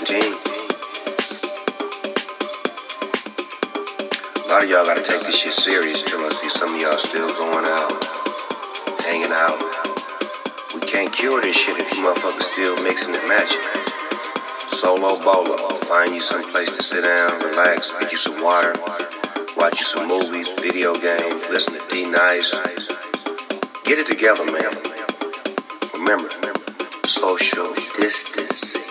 routine. A lot of y'all gotta take this shit serious too. I see some of y'all still going out, hanging out. We can't cure this shit if you motherfuckers still mixing and matching. Solo bolo. Find you some place to sit down, relax, get you some water, watch you some movies, video games, listen to D-Nice. Get it together, man. Remember, social distancing.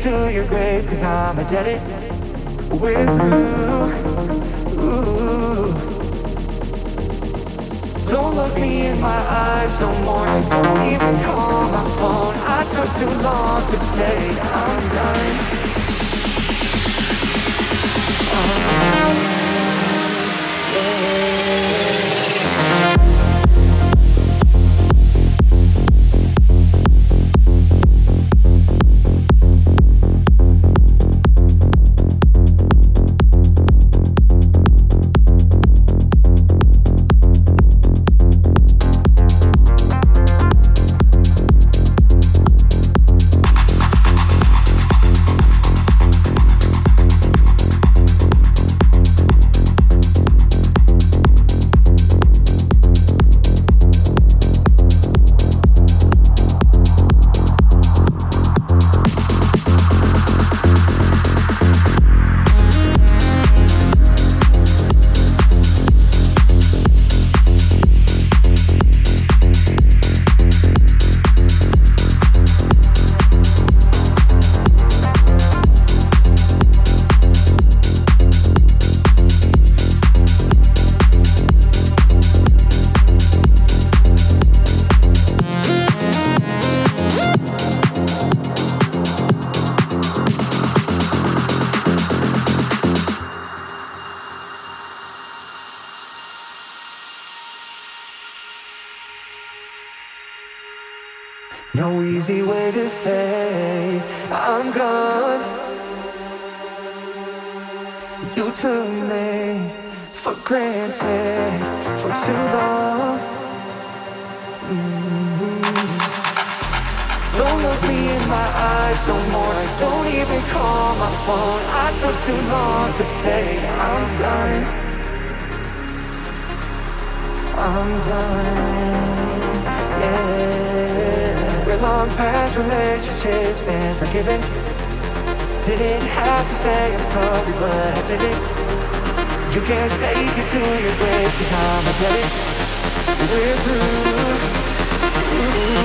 To your grave, cause I'm indebted. We're through. Ooh. Don't look me in my eyes no more. Don't even call my phone. I took too long to say I'm done. I'm done. Don't look me in my eyes no more. Don't even call my phone. I took too long to say I'm done. I'm done. Yeah. We're long past relationships and forgiving. Didn't have to say I'm sorry, but I did it. You can't take it to your grave, cause I'm a dead We're through. Ooh.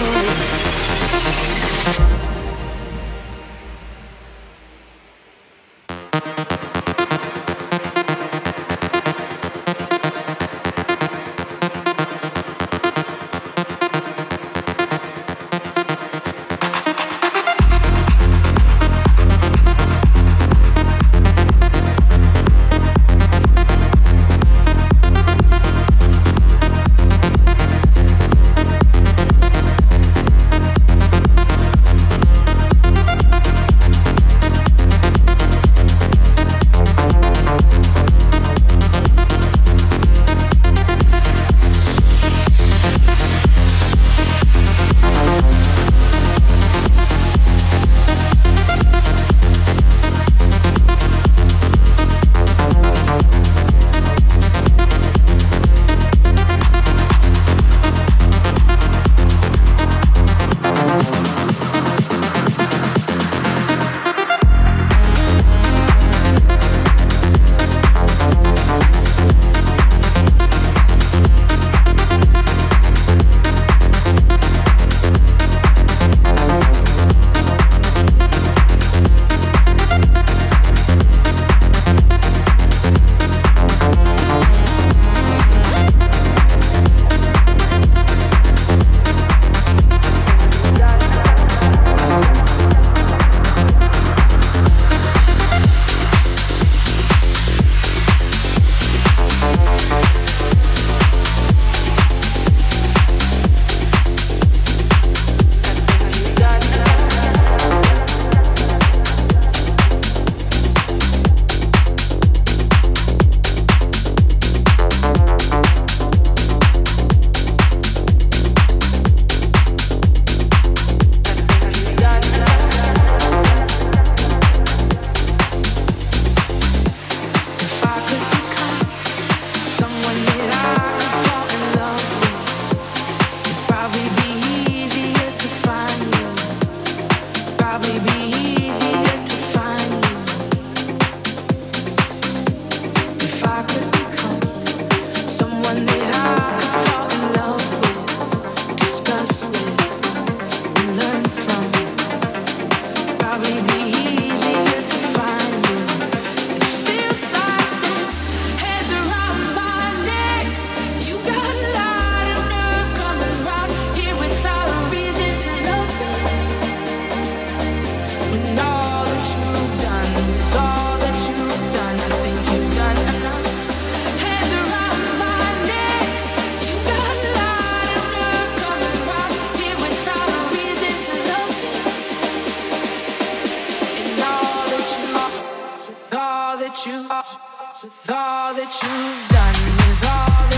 you, with all that you've done, with all that.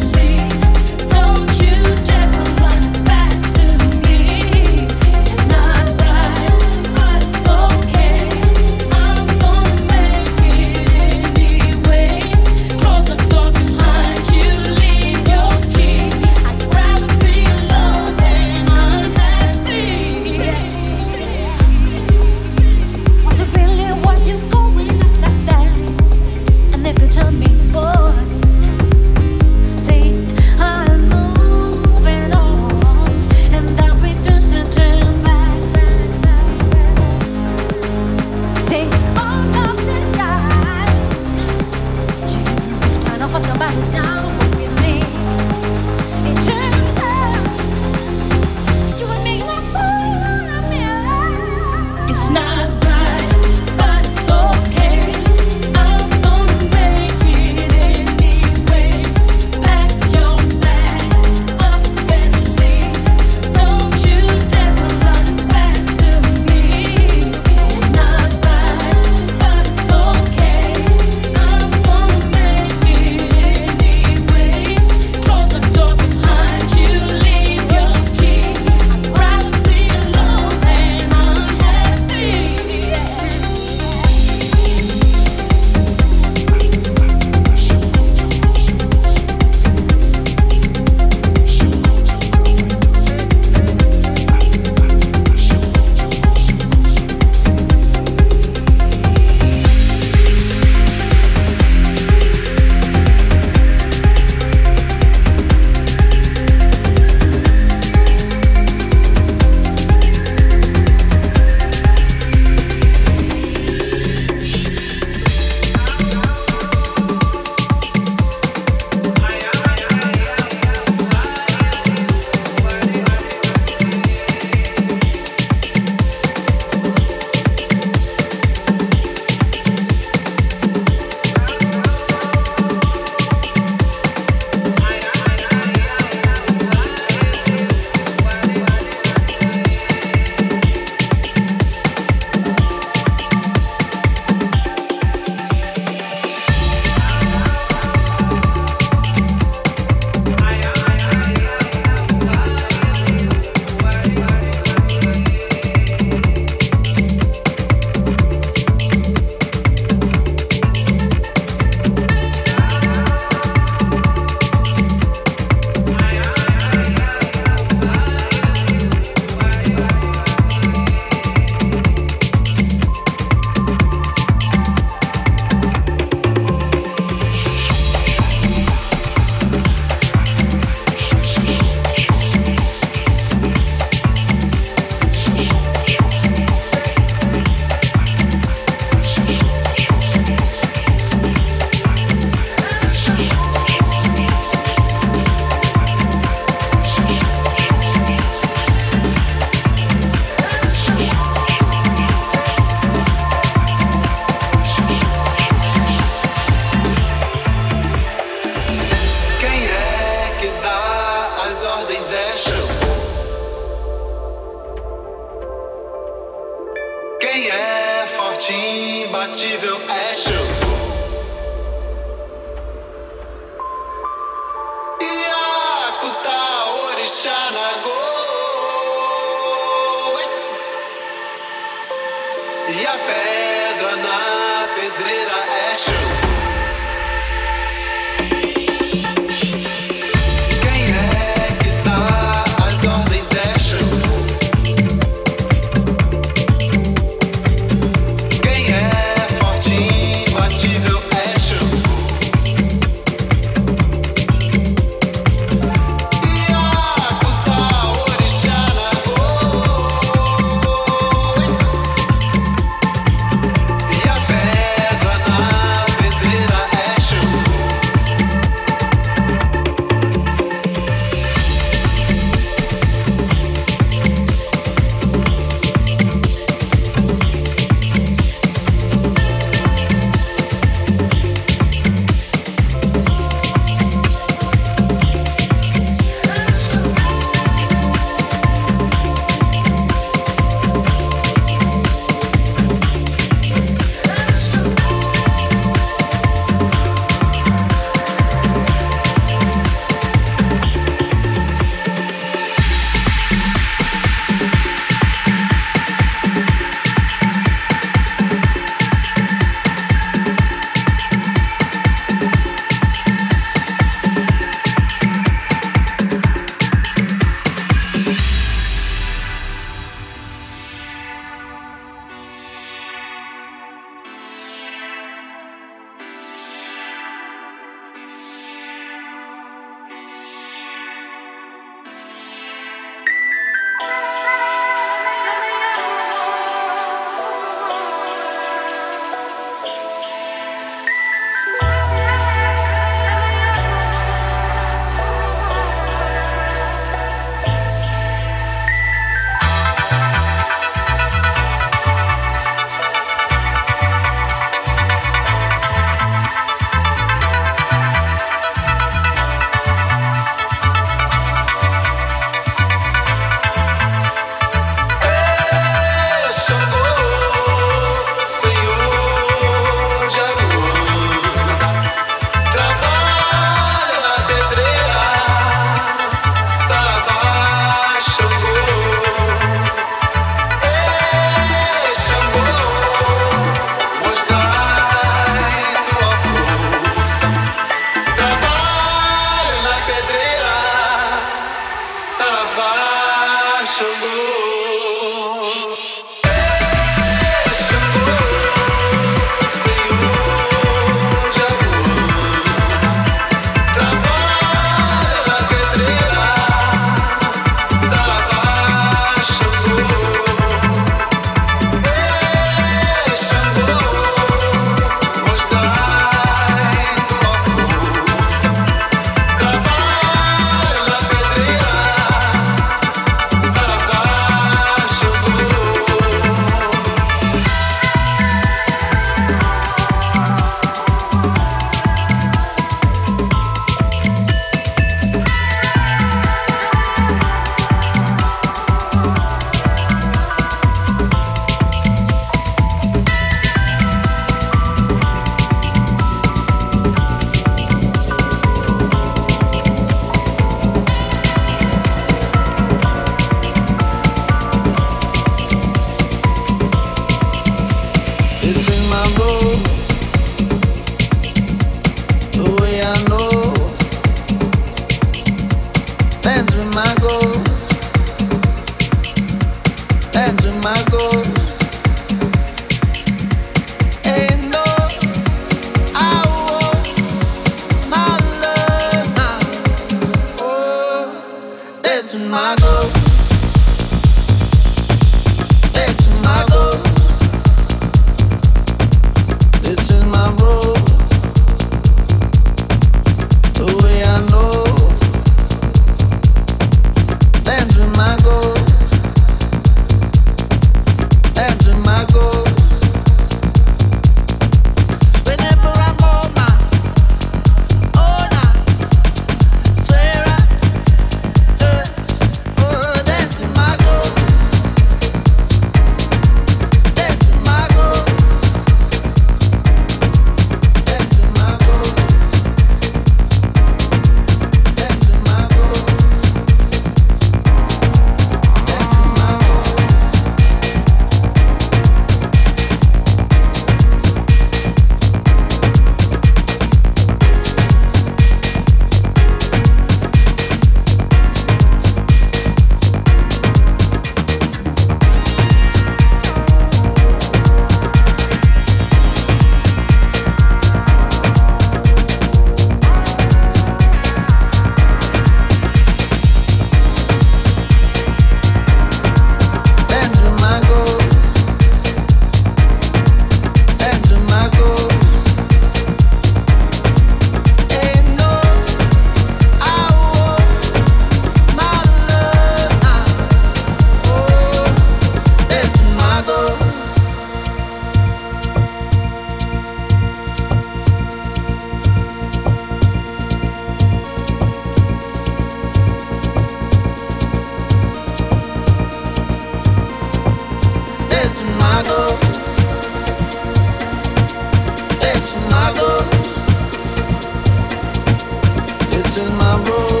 go.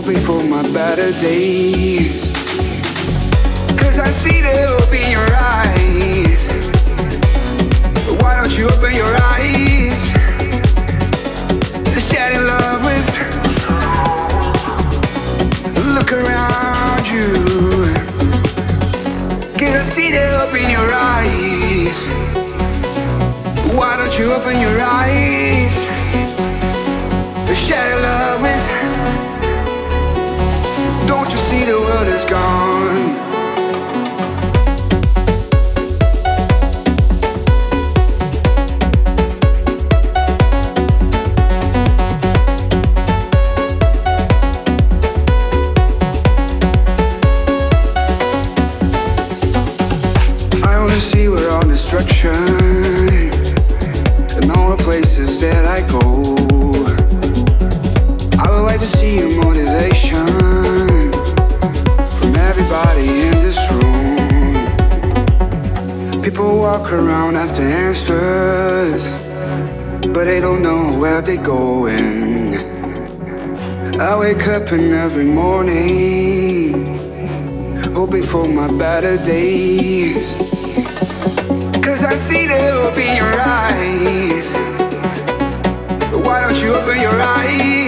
Hoping for my better days. Cause I see the hope in your eyes. Why don't you open your eyes? Shed in love with. Look around you. Cause I see the hope in your eyes. Why don't you open your eyes? In love with. The world is gone? Know going I wake up in every morning hoping for my better days. Cause I see the hope in your eyes. Why don't you open your eyes?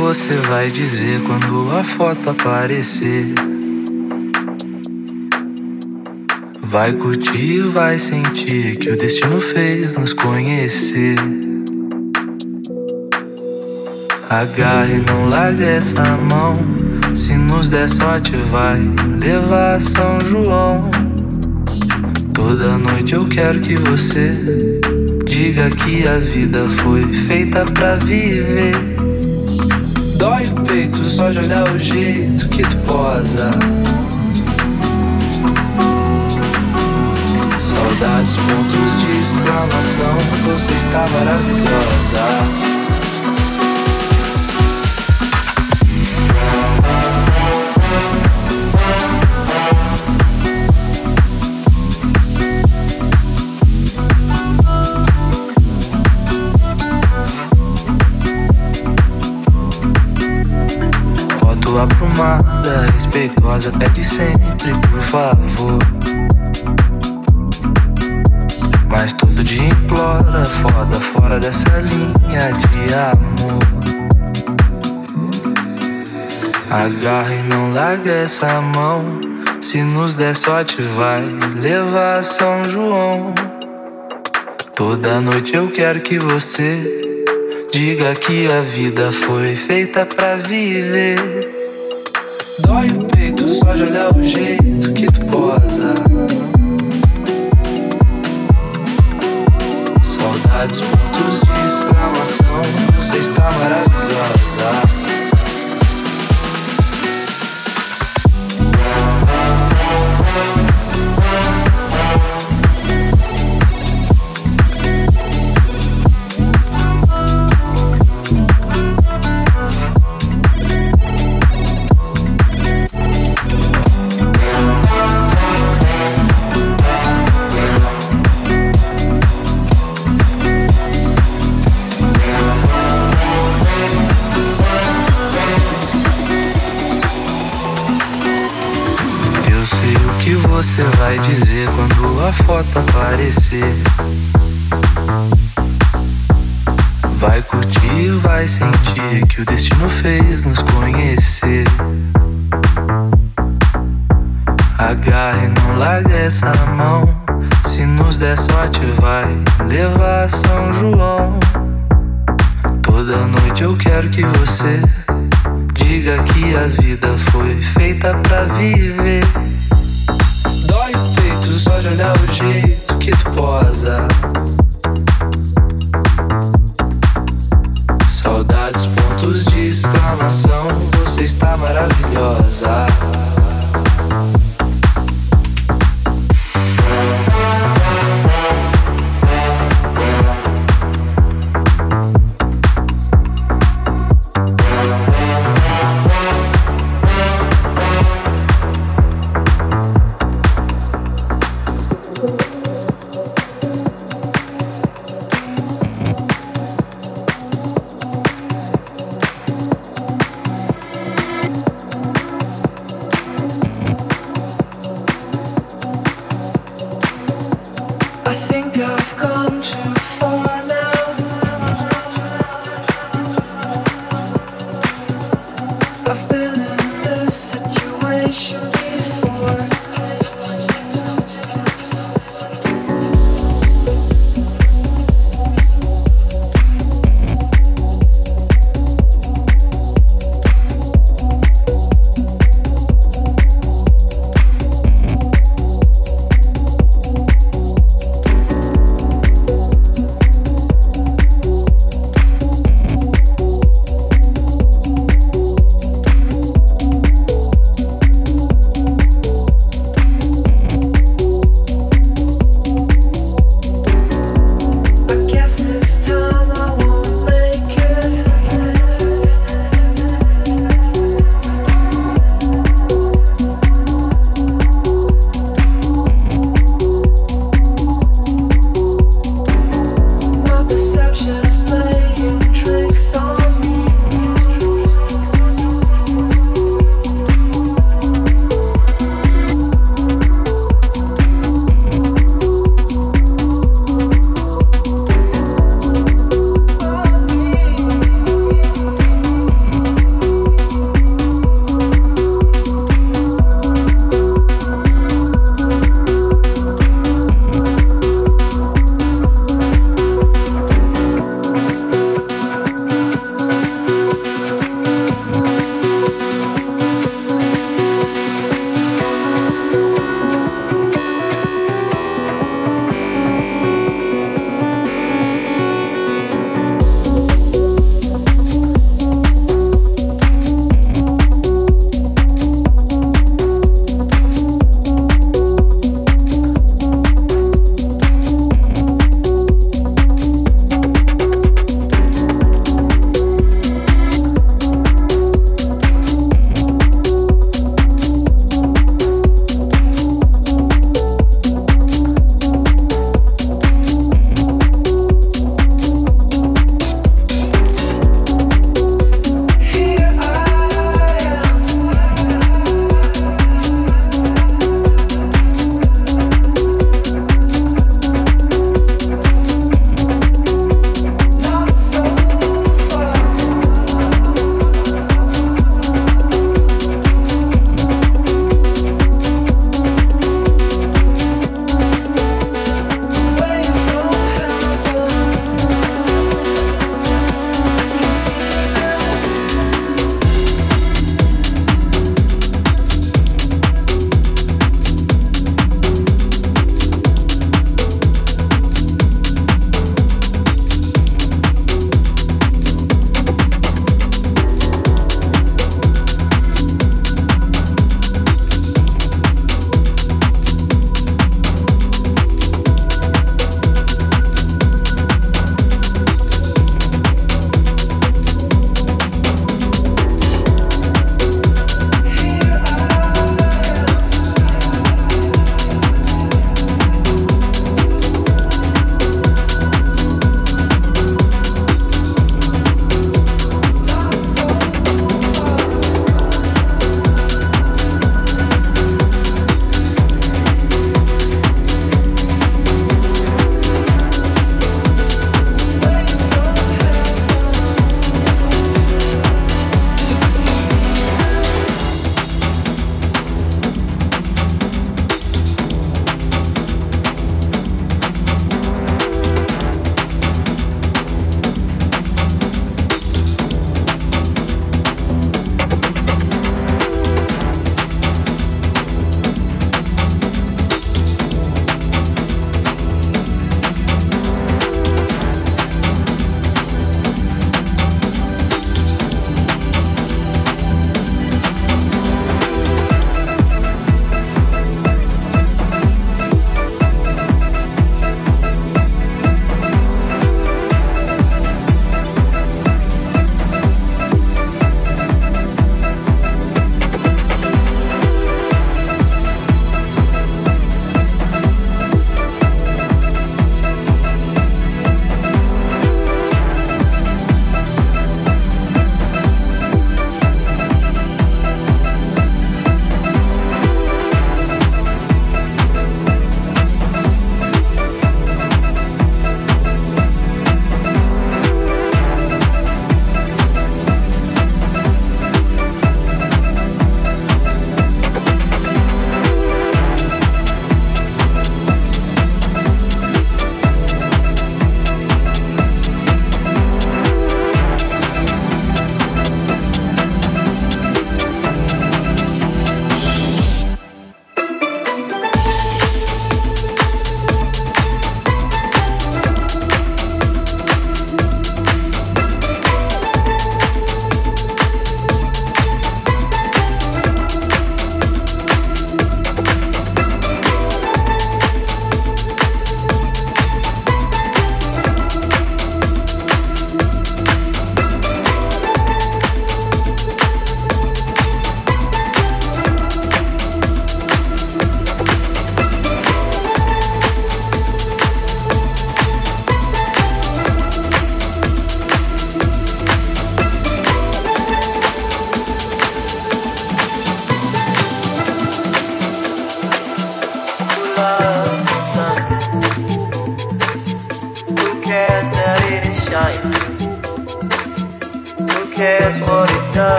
Você vai dizer quando a foto aparecer. Vai curtir vai sentir que o destino fez nos conhecer. Agarre, não largue essa mão. Se nos der sorte, vai levar São João. Toda noite eu quero que você diga que a vida foi feita pra viver. Dói o peito só de olhar o jeito que tu posa. Saudades, pontos de exclamação. Você está maravilhosa. Respeitosa é de sempre, por favor. Mas todo dia implora, foda fora dessa linha de amor. Agarra e não larga essa mão. Se nos der sorte, vai levar São João. Toda noite eu quero que você diga que a vida foi feita pra viver. Dói Pontos de exclamação. Você está maravilhosa.